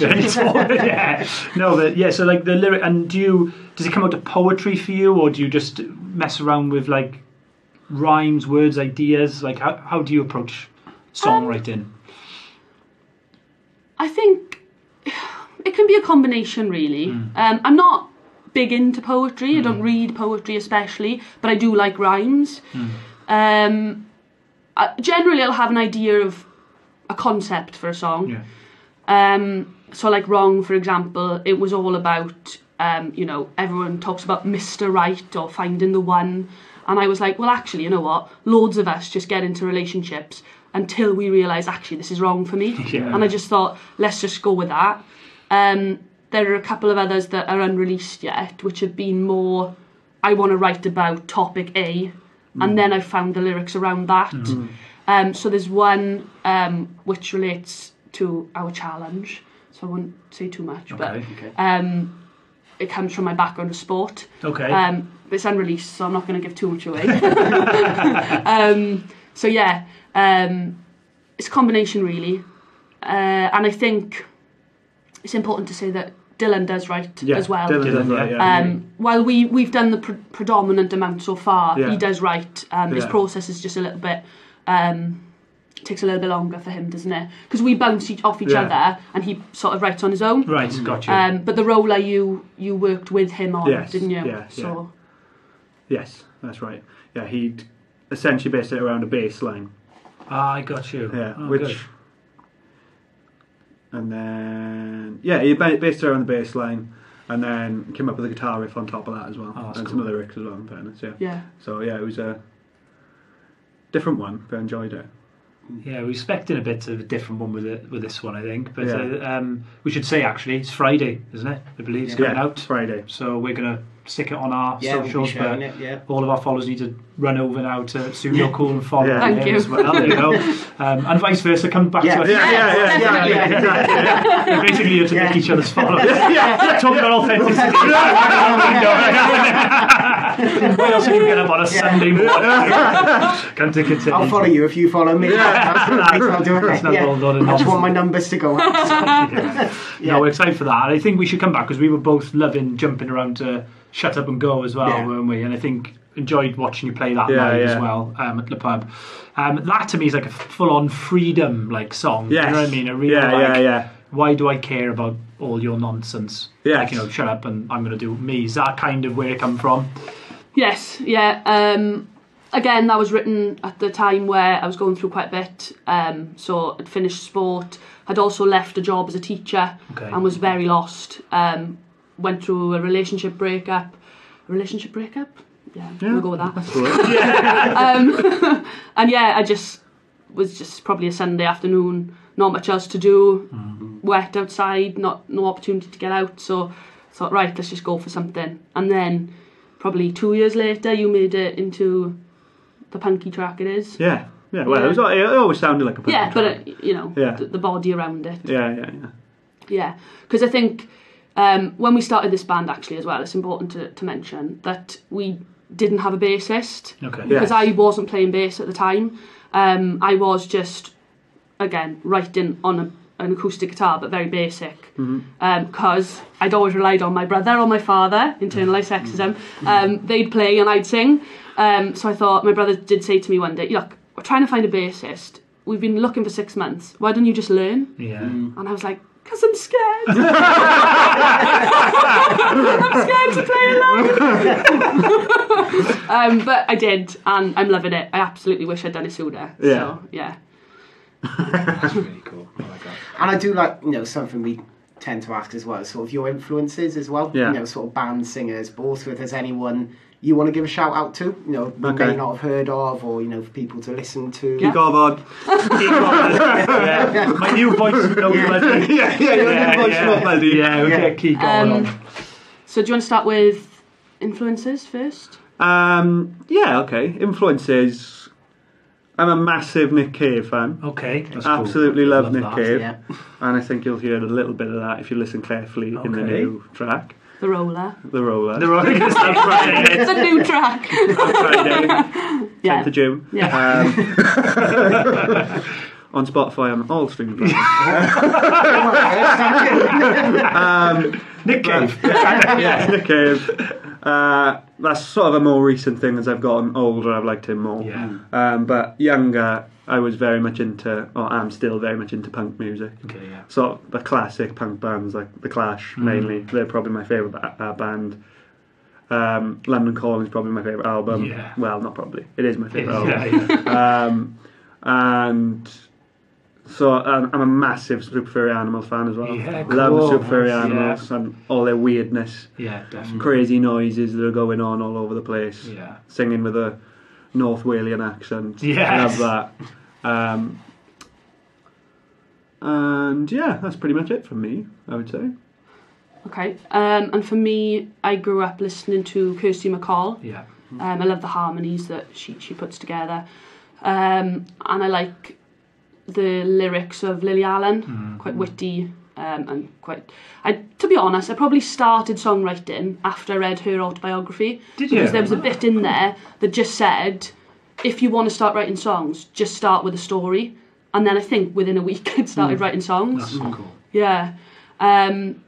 Yeah, yeah. No, but yeah. So like the lyric, and do you does it come out to poetry for you, or do you just mess around with like rhymes, words, ideas? Like how how do you approach songwriting?
I think it can be a combination, really. Um, I'm not big into poetry. I don't read poetry, especially, but I do like rhymes. Um, uh, generally, I'll have an idea of a concept for a song.
Yeah.
Um, so, like Wrong, for example, it was all about, um, you know, everyone talks about Mr. Right or finding the one. And I was like, well, actually, you know what? Loads of us just get into relationships until we realise, actually, this is wrong for me.
Yeah.
And I just thought, let's just go with that. Um, there are a couple of others that are unreleased yet, which have been more, I want to write about topic A, and then I found the lyrics around that. Um, so there's one um, which relates to our challenge, so I won't say too much,
Okay.
Okay.
but um, it comes from my background of sport.
Okay.
Um, it's unreleased, so I'm not going to give too much away. um, so yeah, um, it's a combination really, uh, and I think it's important to say that Dylan does write
Yeah,
as well.
Dylan
Dylan,
that,
yeah.
yeah.
Um, while we we've done the pre- predominant amount so far,
Yeah.
he does write. Um, His
Yeah.
process is just a little bit um, takes a little bit longer for him, doesn't it? Because we bounce each, off each
Yeah.
other, and he sort of writes on his own.
right, got you.
Um, but the roller you you worked with him on,
Yes,
didn't you?
yeah,
so
Yes, that's right. Yeah, he'd essentially based it around a bass line.
ah, I got you.
Yeah,
Oh,
which.
good.
And then. Yeah, he ba- based it around the bass line and then came up with a guitar riff on top of that as well.
Oh,
and
that's
some
cool.
lyrics as well, in fairness, yeah.
yeah,
So, yeah, it was a different one, but I enjoyed it.
Yeah, we're expecting a bit of a different one with it with this one, I think. But
Yeah.
uh, um, we should say actually, it's Friday, isn't it? I believe it's
Yeah.
coming
yeah,
out.
Friday.
So we're gonna stick it on our
Yeah, we'll be
socials. but
it, yeah.
all of our followers need to run over now to Pseudo Cool and follow
Yeah.
Thank
him
you.
as well. There you go. Um, and vice versa, come back
Yeah.
to us.
Yeah, yeah, yeah, yeah,
Yeah,
yeah, exactly. yeah.
We're basically here to
Yeah.
make each other's followers. Yeah, talking about authenticity. what else are you get up on a Sunday morning? Come to continue.
I'll follow you if you follow me. That's nice, I'll do it.
That's not
yeah.
all done
I just want my numbers to go up.
Yeah. No, we're excited for that. And I think we should come back because we were both loving jumping around to Shut Up and Go as well,
Yeah.
weren't we? And I think enjoyed watching you play that
Yeah,
live as well um, at the pub. Um, that to me is like a full-on freedom like song.
Yes.
You know what I mean? A real
yeah,
like,
yeah, yeah.
why do I care about all your nonsense?
Yeah,
Like, you know, shut up and I'm going to do me. Is that kind of where it come from?
Yes, yeah. Um, again, that was written at the time where I was going through quite a bit. Um, so I'd finished sport. I'd also left a job as a teacher
Okay.
and was very lost. Um, went through a relationship breakup. A relationship breakup? Yeah, we'll go with that.
That's all right.
And yeah, I just was just probably a Sunday afternoon, not much else to do, wet outside, not no opportunity to get out. So I thought, right, let's just go for something. And then probably two years later, you made it into the punky track it is.
yeah, yeah. Well. It, was, it always sounded like a punk
Yeah, but it, you know,
Yeah.
the, the body around it.
yeah, yeah, yeah.
Yeah, because I think um, when we started this band, actually, as well, it's important to, to mention that we didn't have a bassist
Okay.
Because
Yes.
I wasn't playing bass at the time. Um, I was just, again, writing on a, an acoustic guitar, but very basic. Because I'd always relied on my brother or my father, internalised sexism. Um, they'd play and I'd sing. Um, so I thought, my brother did say to me one day, look, we're trying to find a bassist. We've been looking for six months. Why don't you just learn?
Yeah.
And I was like, because I'm scared. I'm scared to play alone. um, but I did, and I'm loving it. I absolutely wish I'd done it sooner.
Yeah.
So, yeah.
That's really cool. I like that.
And I do like, you know, something we tend to ask as well, sort of your influences as well.
Yeah.
You know, sort of band singers, but also if there's anyone you want to give a shout out to, you know, we
Okay.
may not have heard of, or, you know, for people to listen to.
Keep on.
yeah. My new voice is no buddy.
yeah, yeah, you're
Yeah,
yeah,
yeah.
buddy.
Yeah, we'll get keep
Um,
on.
So, do you want to start with influences first?
Um, yeah, okay. Influences. I'm a massive Nick Cave fan.
Okay. That's cool.
Absolutely love, Nick
that.
Cave.
Yeah.
And I think you'll hear a little bit of that if you listen carefully in the new track,
The Roller.
The Roller.
The rolling is on Friday.
It's a new track.
Friday, 10th
yeah.
of June.
Yeah.
Um, on Spotify and all streaming platforms.
Nick Cave.
yeah, Nick Cave. Uh, that's sort of a more recent thing as I've gotten older. I've liked him more.
Yeah.
Um, but younger, I was very much into, or I'm still very much into punk music.
Okay, yeah.
Sort of the classic punk bands like The Clash,
Mm.
mainly. They're probably my favourite ba- uh, band. Um, London Calling is probably my favourite album.
Yeah.
Well, not probably. It is my favourite
Yeah,
album.
yeah.
Um, and so um, I'm a massive Super Furry Animals fan as well.
Yeah,
Love
cool.
Super Furry
Yeah.
Animals and all their weirdness,
Yeah, definitely.
crazy noises that are going on all over the place.
Yeah.
Singing with a North Walian accent.
Yes.
Love that. Um, and yeah, that's pretty much it from me, I would say.
Okay. Um, and for me, I grew up listening to Kirsty MacColl.
Yeah.
Um, I love the harmonies that she, she puts together. Um, and I like the lyrics of Lily Allen, quite witty um, and quite. I, to be honest, I probably started songwriting after I read her autobiography.
Did you?
Because there was a bit in there that just said, if you want to start writing songs, just start with a story. And then I think within a week I'd started writing songs.
That's cool.
Yeah. Um,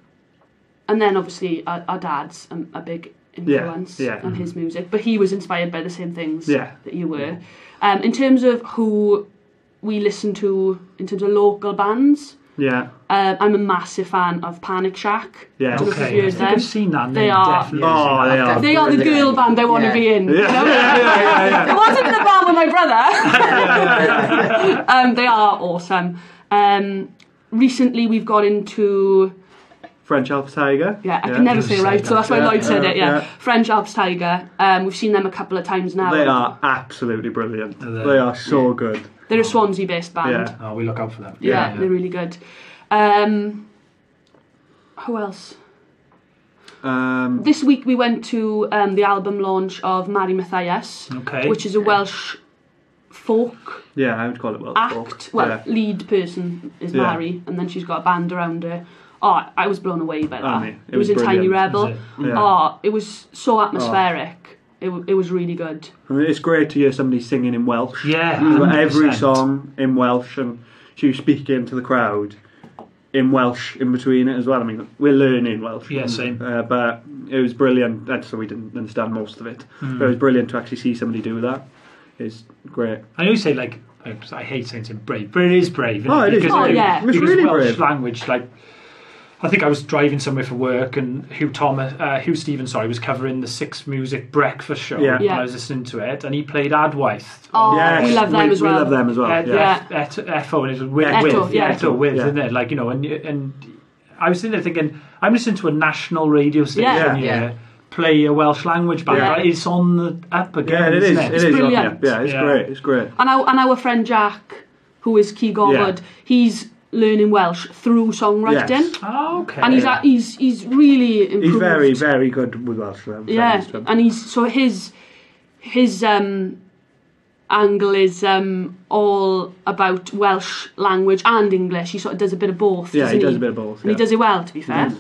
and then obviously our, our dad's a, a big influence
yeah.
on his music, but he was inspired by the same things
Yeah.
that you were. Um, in terms of who we listen to, in terms of local bands,
Yeah,
uh, I'm a massive fan of Panic Shack.
yeah.
Don't know if you've
Okay. I think I've seen that.
They are-
Definitely.
Oh, they are.
They are the girl band I want
Yeah.
to be in. you
Yeah,
know?
yeah, yeah, yeah,
It wasn't the band with my brother. um, they are awesome. Um, recently, we've got into
French Alps Tiger.
Yeah, I can never say it right, so that's why
Yeah,
Lloyd said
yeah,
it. Yeah,
yeah.
French Alps Tiger. Um, we've seen them a couple of times now.
They are absolutely brilliant.
They?
They are so good.
They're a Swansea-based band.
Yeah.
Oh, we look out for them.
Yeah, they're really good. Um, who else?
Um,
This week we went to um, the album launch of Mari Mathias,
Okay.
which is a Welsh folk
yeah, I would call it Welsh
act.
folk.
Well,
yeah.
lead person is
Yeah.
Mari, and then she's got a band around her. Oh, I was blown away by that.
Oh, mate,
it, was, in Tiny. Rebel.
Was
Yeah.
Oh, it was so atmospheric. It, it was really good.
I mean, it's great to hear somebody singing in Welsh.
Yeah,
She's got every
100%.
song in Welsh, and she was speaking to the crowd in Welsh in between it as well. I mean, we're learning Welsh.
Yeah, same.
Uh, but it was brilliant. That's so we didn't understand most of it.
Hmm.
But it was brilliant to actually see somebody do that. It's great.
I know you say like I I hate saying it's brave, but it is brave. isn't
Oh, it is
Because,
brave. Oh, yeah.
It's
because
really
Welsh
brave.
language, like I think I was driving somewhere for work, and Hugh Thomas, uh, Huw Stephens, sorry, was covering the Six Music Breakfast Show.
Yeah.
and I was listening to it, and he played Adwaith.
Oh,
Yes,
we love them
we,
as well.
We love them as well.
Ed-
yeah.
F- F- FO and it was with,
Eto,
with
yeah.
Eto with,
Yeah.
isn't it? Like you know, and and I was sitting there thinking, I'm listening to a national radio station
Yeah.
here
Yeah.
play a Welsh language band.
Yeah.
It's on the up again.
Yeah, it is.
isn't
It
It's
is.
brilliant.
Yeah, yeah, it's
Yeah.
great. It's great.
And our, and our friend Jack, who is Key Gormod, he's learning Welsh through songwriting.
Yes.
Oh, okay.
And he's,
Yeah.
he's he's really improved.
He's very, very good with Welsh. I'm
yeah, and he's so his his um angle is um all about Welsh language and English. He sort of does a bit of both.
Yeah, he
doesn't
does a bit of both.
and
yeah.
he does it well. To be fair,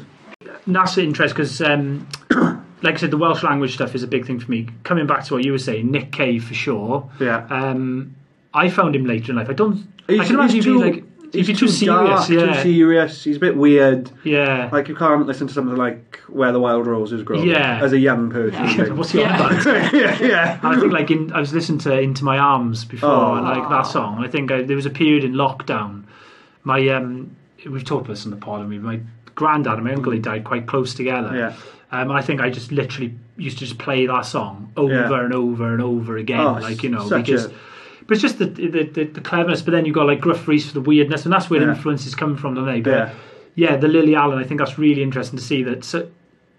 And that's the interest because, um, like I said, the Welsh language stuff is a big thing for me. Coming back to what you were saying, Nick Cave for sure.
Yeah.
Um, I found him later in life. I don't. I can imagine
he's
you being
too-
like.
He's
He's
too,
too serious,
dark,
yeah.
too serious. He's a bit weird.
Yeah.
Like you can't listen to something like "Where the Wild Roses Grow"
Yeah.
as a young person. I think.
What's he on
Yeah.
about?
yeah, yeah.
And I think like in, I was listening to Into My Arms before,
Oh.
like that song. I think I, there was a period in lockdown. My um, we've talked about this on the pod. I mean, my granddad and my uncle he died quite close together.
Yeah.
Um, and I think I just literally used to just play that song over
Yeah.
and over and over again,
Oh,
like you know,
such
because.
a-
But it's just the, the, the, the cleverness. But then you got like Gruff Rhys for the weirdness, and that's where
Yeah.
influences come from, don't they? But
Yeah.
yeah, the Lily Allen. I think that's really interesting to see that. So,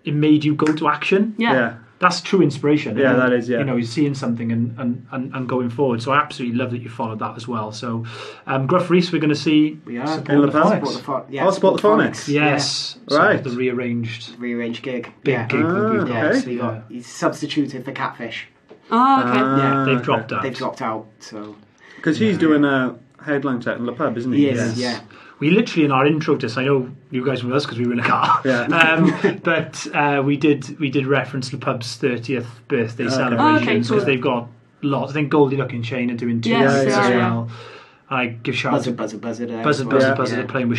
it made you go to action
yeah.
yeah.
that's true inspiration.
Yeah, that is, yeah.
You know, you're seeing something and, and, and, and going forward. So I absolutely love that you followed that as well. So um, Gruff Rhys, we're going to see.
We are.
Support the Phonics.
Support the phon- yeah,
Oh, support the Phonics.
Yes, so
Right.
the rearranged
Rearranged gig.
big
yeah.
gig that
Ah,
we've.
Yeah,
Okay.
so you got, he's substituted for Catfish.
Oh, okay.
Yeah.
They've
okay.
dropped out.
They've dropped out, so
Because he's doing a headline set in Le Pub, isn't he?
he is.
Yes.
Yeah.
We literally in our intro to this, I know you guys were with us because we were in a car.
Yeah.
Um, but uh, we did we did reference the pub's thirtieth birthday
Okay.
celebrations
Okay,
because
cool.
they've got lots. I think Goldie Lookin Chain are doing two
Yes,
as
yeah, yeah.
well. I give shout out
Buzzer,
to
buzzer, buzzer. There
Buzzard
as well.
Buzzard
Yeah.
Buzzard
Yeah.
are playing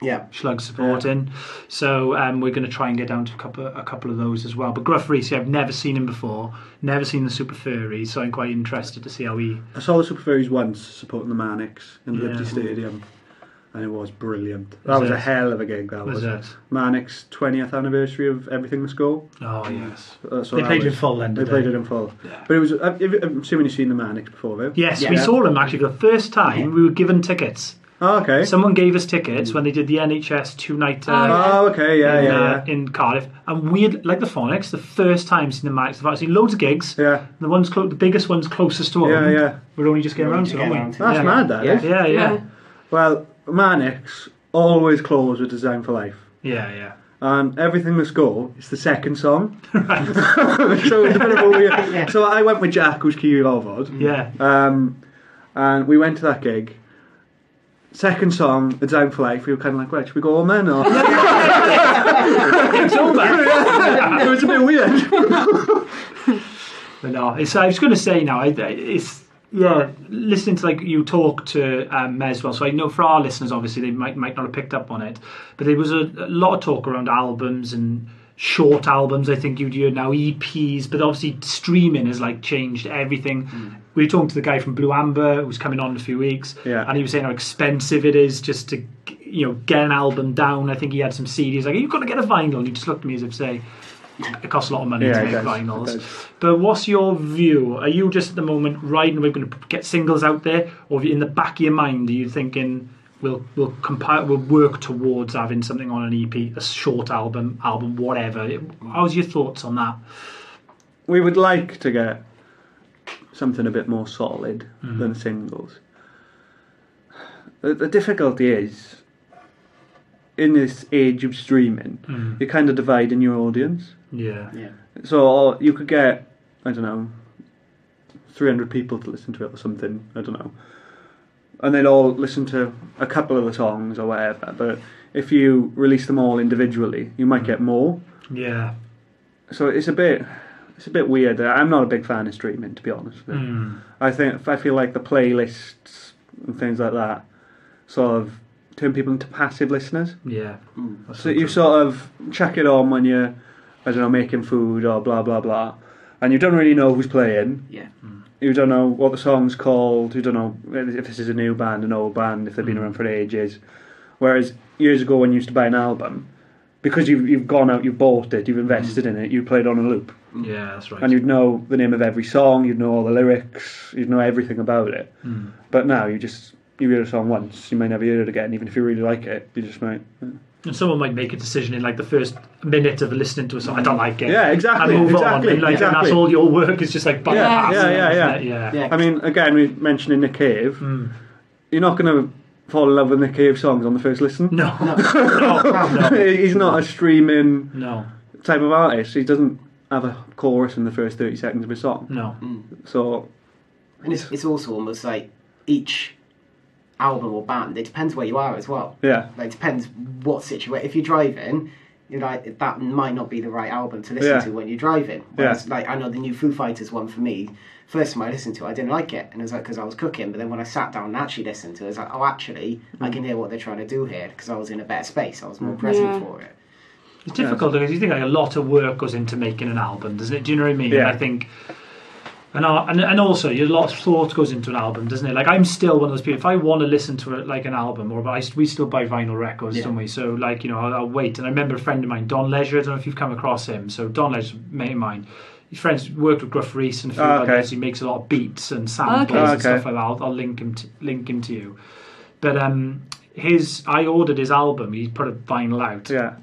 with Slug.
Yeah.
Slug supporting. So um, we're going to try and get down to a couple a couple of those as well. But Gruff Rhys, I've never seen him before. Never seen the Super Furries, so I'm quite interested to see how he.
I saw the Super Furries once supporting the Manics in
Yeah.
Liberty Stadium, and it was brilliant. That was,
it?
a hell of a gig. That
Was
was,
it?
Manics' 20th anniversary of Everything Must Go.
Oh yes.
Uh, so
They
that
played it
was-
in full then.
They
did
played it in full. But it was. uh, I'm assuming you've seen the Manics before, though.
Yes,
Yeah.
we saw them actually for the first time. We were given tickets.
Oh, okay.
Someone gave us tickets when they did the NHS two nighter.
Oh,
oh, okay. Yeah,
in,
yeah,
uh, in Cardiff, and we had, like the Phonics, the first time seeing the Manics. I've seen loads of gigs.
yeah. Yeah,
The ones, clo- the biggest ones closest to home.
yeah, yeah.
We're only just getting
We're
around to,
just
aren't we?
getting around to
That's
yeah.
mad, that is.
Yeah, yeah,
Yeah.
Well, Manics always close with Design for Life.
yeah, yeah.
And Everything Must Go It's the second song. so it's a bit of a weird. So I went with Jack, who's Kiwi Orford.
Yeah.
Um, and we went to that gig. Second song, The Down for Life, we were kind of like, right, should we go all men Or...
it's over.
it was a bit weird.
But no, it's, I was going to say now, I- it's yeah, listening to like you talk to um, Mez well. So I know for our listeners, obviously they might might not have picked up on it, but there was a, a lot of talk around albums and short albums. I think you'd hear now EPs, but obviously streaming has like changed everything. We were talking to the guy from Blue Amber who's coming on in a few weeks,
Yeah.
and he was saying how expensive it is just to you know get an album down. I think he had some CDs like you've got to get a vinyl. And he just looked at me as if say. It costs a lot of money
Yeah,
to make
does,
vinyls. But what's your view? Are you just at the moment riding? We're going to get singles out there, or in the back of your mind, are you thinking we'll we'll compile, we'll work towards having something on an EP, a short album, album, whatever? How's your thoughts on that?
we would like to get something a bit more solid mm-hmm. than singles. The, the difficulty is, in this age of streaming, mm-hmm. you're kind of dividing your audience.
Yeah,
Yeah.
So you could get, I don't know, 300 people to listen to it or something, I don't know. And they'd all listen to a couple of the songs or whatever. But if you release them all individually, you might get more.
yeah,
So it's a bit, it's a bit weird. I'm not a big fan of streaming, to be honest.
Mm.
I think I feel like the playlists and things like that sort of turn people into passive listeners.
yeah. That's
So you
true.
sort of check it on when you're, I don't know, making food or blah blah blah, and you don't really know who's playing.
Yeah. Mm.
You don't know what the song's called. You don't know if this is a new band, an old band, if they've been
Mm.
around for ages, Whereas years ago, when you used to buy an album, because you've you've gone out, you've bought it, you've invested mm. in it, you play it on a loop, mm.
Yeah, that's right.
and you'd know the name of every song, you'd know all the lyrics, you'd know everything about it. But now you just you hear a song once, you may never hear it again, even if you really like it. You just might.
And someone might make a decision in like the first minute of listening to a song. I don't like it.
Yeah, exactly,
And move
exactly,
on. And, like, and that's all your work is just like bypass.
Yeah, yeah, yeah, yeah.
yeah.
Yeah.
I mean, again, we mentioning Nick Cave.
Hmm.
You're not going to fall in love with Nick Cave songs on the first listen.
No, no, no,
He's not a streaming
no,
type of artist. He doesn't have a chorus in the first 30 seconds of a song.
no.
So,
And it's, it's also almost like each album or band, it depends where you are as well.
yeah.
Like, it depends what situation. If you're driving, you're like, that might not be the right album to listen
Yeah.
to when you're driving. Whereas, like, I know the new Foo Fighters one for me, first time I listened to it, I didn't like it. And it was like, because I was cooking. But then when I sat down and actually listened to it, I was like, oh, actually, I mm. can hear what they're trying to do here because I was in a better space. I was more present
Yeah.
for it.
It's difficult because you think like a lot of work goes into making an album, doesn't it? Do you know what I mean?
Yeah.
And I think, and I- and and also, a lot of thought goes into an album, doesn't it? Like I'm still one of those people. If I want to listen to it like an album, or I, we still buy vinyl records,
Yeah.
don't we? So like you know, I'll, I'll wait. And I remember a friend of mine, Don Leisure. I don't know if you've come across him. So Don Leisure, mate of mine. His friends worked with Gruff Rhys and a few
Oh, okay.
others. He makes a lot of beats and samples
Okay.
and stuff like that. I'll, I'll link him to, link him to you. But um, his I ordered his album. He put a vinyl out.
Yeah.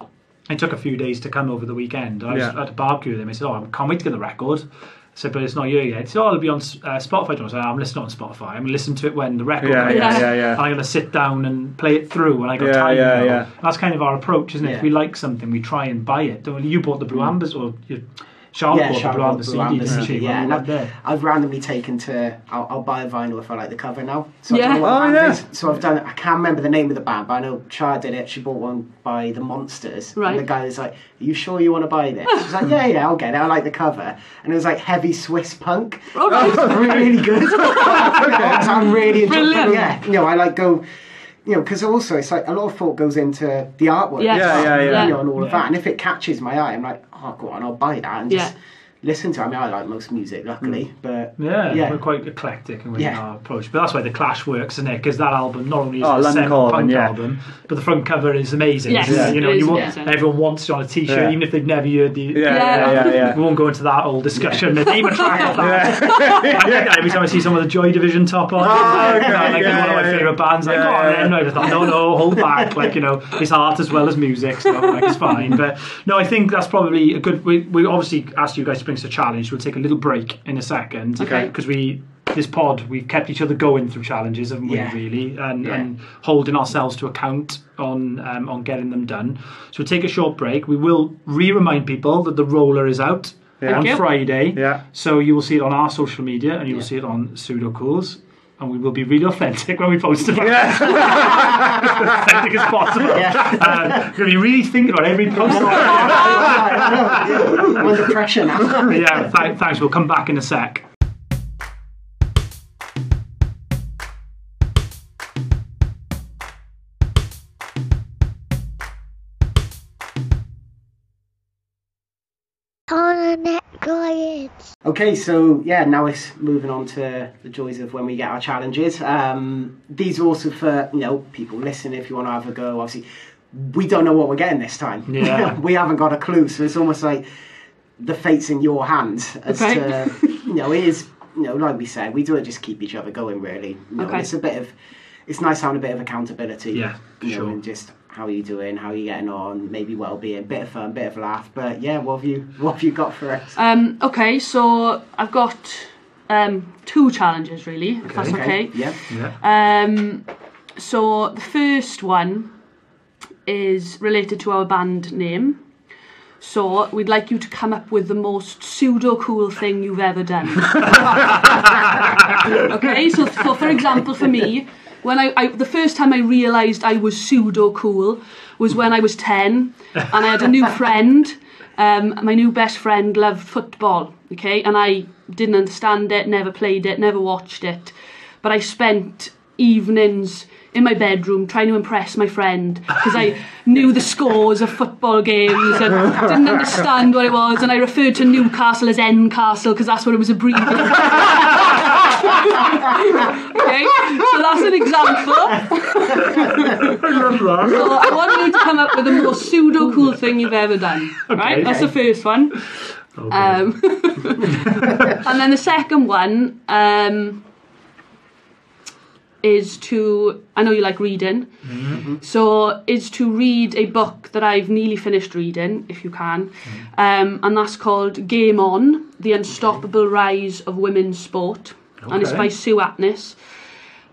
It took a few days to come over the weekend. I was
Yeah.
at a barbecue with him. I said, "Oh, I can't wait to get the record." Said, "But it's not here yet." Said, "Oh, it'll be on uh, Spotify." I said, "I'm listening on Spotify. I'm going to listen to it when the record
Yeah,
comes.
yeah,
Yeah.
yeah,
And. I'm going to sit down and play it through when I got
Yeah,
time.
yeah,
you
yeah.
That's kind of our approach, isn't it? If we like something, we try and buy it. Don't we? You bought the Blue Ambers, or you, Charlotte
yeah,
bought the
Charlotte
Blue
bought
Amber
the
CD,
Blue Amber
didn't
CD,
she?
yeah,
When
and I've. I've randomly taken to. I'll, I'll buy a vinyl if I like the cover now. So I
Yeah.
don't know what
Oh,
the band
yeah.
is. So I've done. I can't remember the name of the band, but I know Char did it. She bought one by the Monsters.
Right.
And the guy was like, "Are you sure you want to buy this?" She's like, "Yeah, yeah, I'll get it. I like the cover." And it was like heavy Swiss punk.
Oh, All right.
really good. I'm really enjoying.
Brilliant.
Yeah, you know, I like go. You know, because also it's like a lot of thought goes into the artwork,
Yes.
Yeah, yeah, yeah.
you know, and all of that. And if it catches my eye, I'm like, oh, go on, I'll buy that and just
Yeah.
Listen to. I mean, I like most music, luckily, mm. but
Yeah,
yeah.
we're quite eclectic in
Yeah.
our approach. But that's why the Clash works, isn't it? Because that album not only is
Oh,
a
London
seven punk
yeah.
album, but the front cover is amazing.
Yes,
isn't you know, you want,
amazing.
everyone wants it on a T-shirt,
Yeah.
even if they've never heard the.
Yeah, yeah, yeah, yeah.
We won't go into that whole discussion. The name a track of that. I think that every time I see someone with a Joy Division top on,
Oh, okay,
like
yeah,
one of my
yeah,
favourite bands, like,
yeah,
go
yeah.
then. I thought, no, no, hold back. Like, you know, it's art as well as music, so like, it's fine. But no, I think that's probably a good. We, we obviously asked you guys to bring us a challenge. We'll take a little break in a second.
Okay.
Because we. This pod, we've kept each other going through challenges, haven't we?
Yeah.
Really, and,
Yeah.
and holding ourselves to account on um, on getting them done. So we'll take a short break. We will re-remind people that the roller is out
Yeah.
on Friday.
Yeah.
So you will see it on our social media and you will
Yeah.
see it on Pseudo Cools. And we will be really authentic when we post it.
Yeah.
as authentic as possible.
Yeah.
Um, we're going to be really thinking about every post.
I'm under pressure now.
yeah, th- thanks. We'll come back in a sec.
Cornet Goyage.
Okay, so yeah, now it's moving on to the joys of when we get our challenges. Um, these are also for you know people listening. If you want to have a go, obviously, we don't know what we're getting this time.
Yeah.
we haven't got a clue, so it's almost like the fate's in your hands as
Okay.
to you know it is you know like we said we do it just keep each other going really. You know,
Okay.
It's a bit of it's nice having a bit of accountability.
Yeah,
you know,
sure.
and just how are you doing, how are you getting on, maybe well-being, bit of fun, bit of laugh. But yeah, what have you what have you got for us?
Um, okay, so I've got um, two challenges really, if that's okay.
Yeah.
Yeah.
Um, so the first one is related to our band name. So we'd like you to come up with the most pseudo cool thing you've ever done. okay, so, so for example, for me, when I, I the first time I realised I was pseudo cool was when I was ten, and I had a new friend. Um, my new best friend loved football. Okay, and I didn't understand it, never played it, never watched it, but I spent evenings in my bedroom trying to impress my friend because I knew the scores of football games and didn't understand what it was and I referred to Newcastle as N Castle because that's what it was abbreviated okay, so that's an example. So I want you to come up with the most pseudo cool thing you've ever done. right, that's the first one. Um, and then the second one um, is to I know you like reading, so is to read a book that I've nearly finished reading, if you can, um, and that's called Game On: The Unstoppable Rise of Women's Sport, and it's by Sue Anstiss.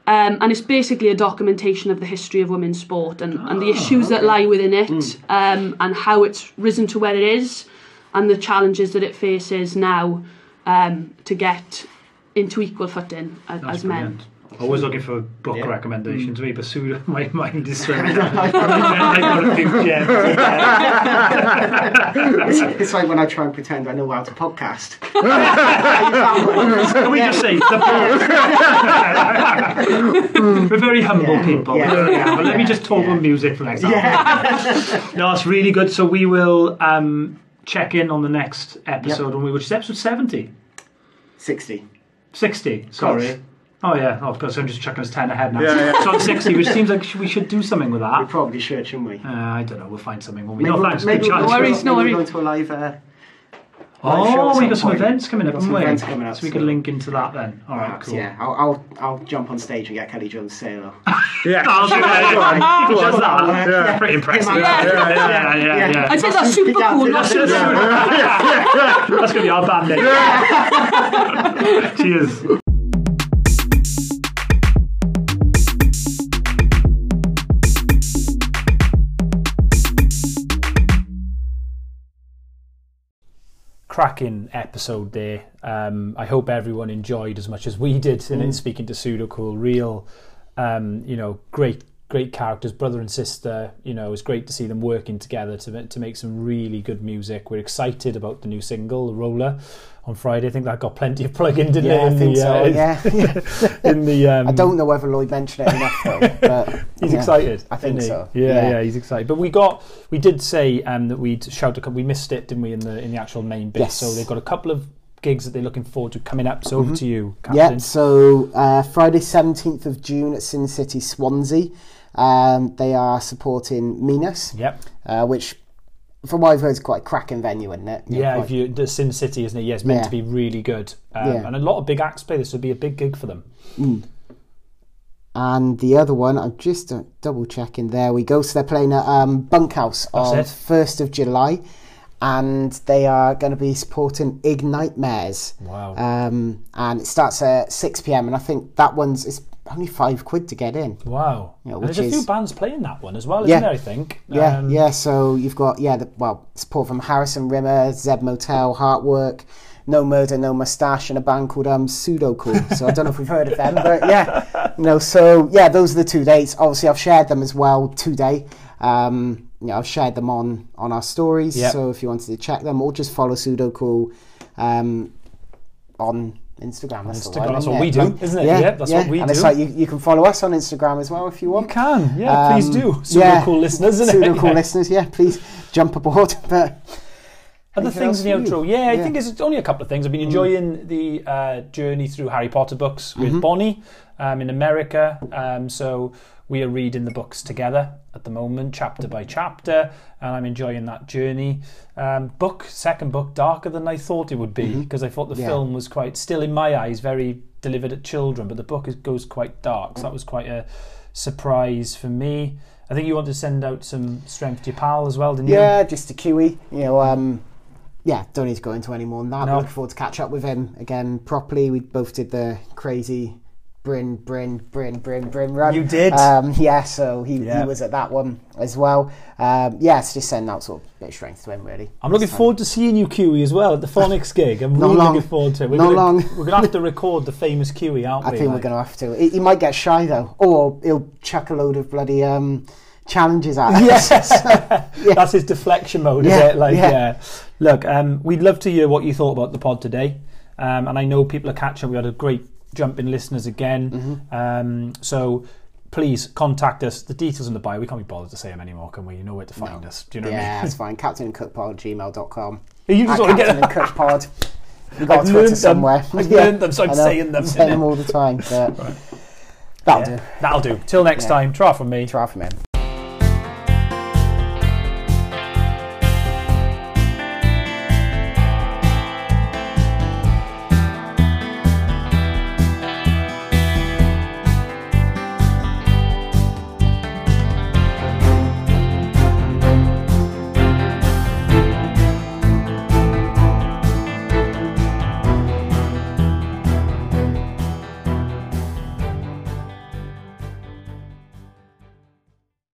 Um, and it's basically a documentation of the history of women's sport and, and the issues that lie within it um, and how it's risen to where it is and the challenges that it faces now um, to get into equal footing as, as men.
Always looking for book
Yeah.
recommendations. Me, but soon my mind is swimming. I got a few gems.
It's, it's like when I try and pretend I know how to podcast.
Can we just say? We're very humble
Yeah.
people.
Yeah.
Yeah, yeah. But let me just talk
Yeah.
about music for example. no, it's really good. So we will um, check in on the next episode, when we which is episode 70.
60.
60, sorry.
Close.
Oh yeah, oh, because I'm just chucking us 10 ahead now.
Yeah, yeah.
So on 60, which seems like sh- we should do something with that.
We probably should, shouldn't we?
Uh, I don't know, we'll find something when we
Maybe,
know. Thanks,
maybe
good
we'll go to-
worries, no
maybe we'll
worries.
go to a live. Uh,
Oh, we
some
got some
point.
events coming up, haven't
some
we?
events coming up,
So we
so-
could link into that then. All right,
perhaps,
cool.
Yeah, I'll, I'll I'll jump on stage and get Kelly Jones to say hello.
Yeah.
I'll do that.
Go.
Just that.
Yeah.
Pretty impressive.
Yeah.
yeah, yeah, yeah. yeah, yeah.
I'd say that's super cool, not super
That's going to be our band name. Cheers.
Cracking episode there. Um, I hope everyone enjoyed as much as we did in, in speaking to Pseudo Cool. Real, um, you know, great, great characters, brother and sister. You know, it's great to see them working together to to make some really good music. We're excited about the new single, Roller, on Friday. I think that got plenty of plug-in, didn't
Yeah,
it?
I
in
think
the,
so.
uh,
Yeah,
in the um,
I don't know whether Lloyd mentioned it enough though, but
He's
yeah.
excited.
I think so.
Yeah,
Yeah.
yeah, he's excited. But we got, we did say um, that we'd shout a couple. We missed it, didn't we, in the in the actual main bit?
Yes.
So they've got a couple of gigs that they're looking forward to coming up. So over to you,
Mm-hmm. Yeah, so uh, Friday 17th of June at Sin City Swansea. Um, they are supporting Minas,
Yep.
uh, which, from what I've heard, is quite a cracking venue, isn't it?
Yeah,
quite-
if you the Sin City, isn't it? Yeah, it's meant
Yeah.
to be really good, um,
Yeah.
and a lot of big acts play. This would be a big gig for them.
And the other one, I'm just uh, double checking. There we go. So they're playing at um, Bunkhouse
That's
on. 1st of July. And they are going to be supporting Ignite Mares.
Wow.
Um, and it starts at 6 pm. And I think that one's it's only five quid to get in.
wow. And
which
there's a few bands playing that one as well, isn't
Yeah.
there? I think.
Yeah,
Um,
yeah. So you've got yeah, the, well, support from Harrison Rimmer, Zeb Motel, Heartwork, No Murder, No Mustache, and a band called um Pseudo Cool. So I don't know if we've heard of them, but yeah, you know. So yeah, those are the two dates. Obviously, I've shared them as well today. Um, you know, I've shared them on on our stories.
Yep.
So if you wanted to check them, or just follow Pseudo Cool um, on. Instagram, that's,
Instagram, that's what we do, isn't it?
Yeah,
Yeah, that's what we
and
do.
it's like you, you can follow us on Instagram as well if you want.
You can, yeah, please
Um,
do. Super
yeah.
cool listeners, isn't it?
Pseudo
it?
cool
Yeah.
listeners, yeah, please jump aboard. But
Other things in the outro. Yeah, I
Mm.
think it's only a couple of things. I've been enjoying the uh, journey through Harry Potter books
Mm-hmm.
with Bonnie um, in America. Um, so we are reading the books together at the moment, chapter by chapter, and I'm enjoying that journey. Um, book, second book, darker than I thought it would be because I thought the
Mm-hmm. Yeah.
film was quite, still in my eyes, very delivered at children, but the book is, goes quite dark. So that was quite a surprise for me. I think you want to send out some strength to your pal as well, didn't you?
yeah, just a Kiwi. You know, um, yeah, don't need to go into any more than that.
No.
Looking forward to catch up with him again properly. We both did the crazy Bryn, Bryn, Bryn, Bryn, Bryn run.
You did?
Um, yeah, so he,
Yeah.
he was at that one as well. Um, yeah, it's just sending out sort of a bit of strength to him, really.
I'm looking forward to seeing you, Kiwi, as well at the Phonics gig. I'm
Not
really
long.
looking forward to it. We're
Not
gonna,
long.
We're going to have to record the famous Kiwi, aren't we?
I
we?
think we're going to have to. He, he might get shy though, or he'll chuck a load of bloody um, challenges at us.
Yes, that's his deflection mode,
Yeah,
is it? Like,
yeah.
yeah. Look, um, we'd love to hear what you thought about the pod today, um, and I know people are catching. We had a great jump in listeners again,
Mm-hmm.
um, so please contact us. The details in the bio. We can't be bothered to say them anymore, can we? You know where to find us. Do you know
yeah,
what I mean?
that's fine. Captain and Cook Pod, gmail.com.
You just want to
Captain
get
and Cook Pod. We've got
I've
Twitter somewhere.
I've
Yeah,
learned them, so I'm
I know.
saying them.
I'm saying them all the time. But that'll
Yeah,
do.
That'll do. Till next
Yeah.
time. Try from me.
Try from him.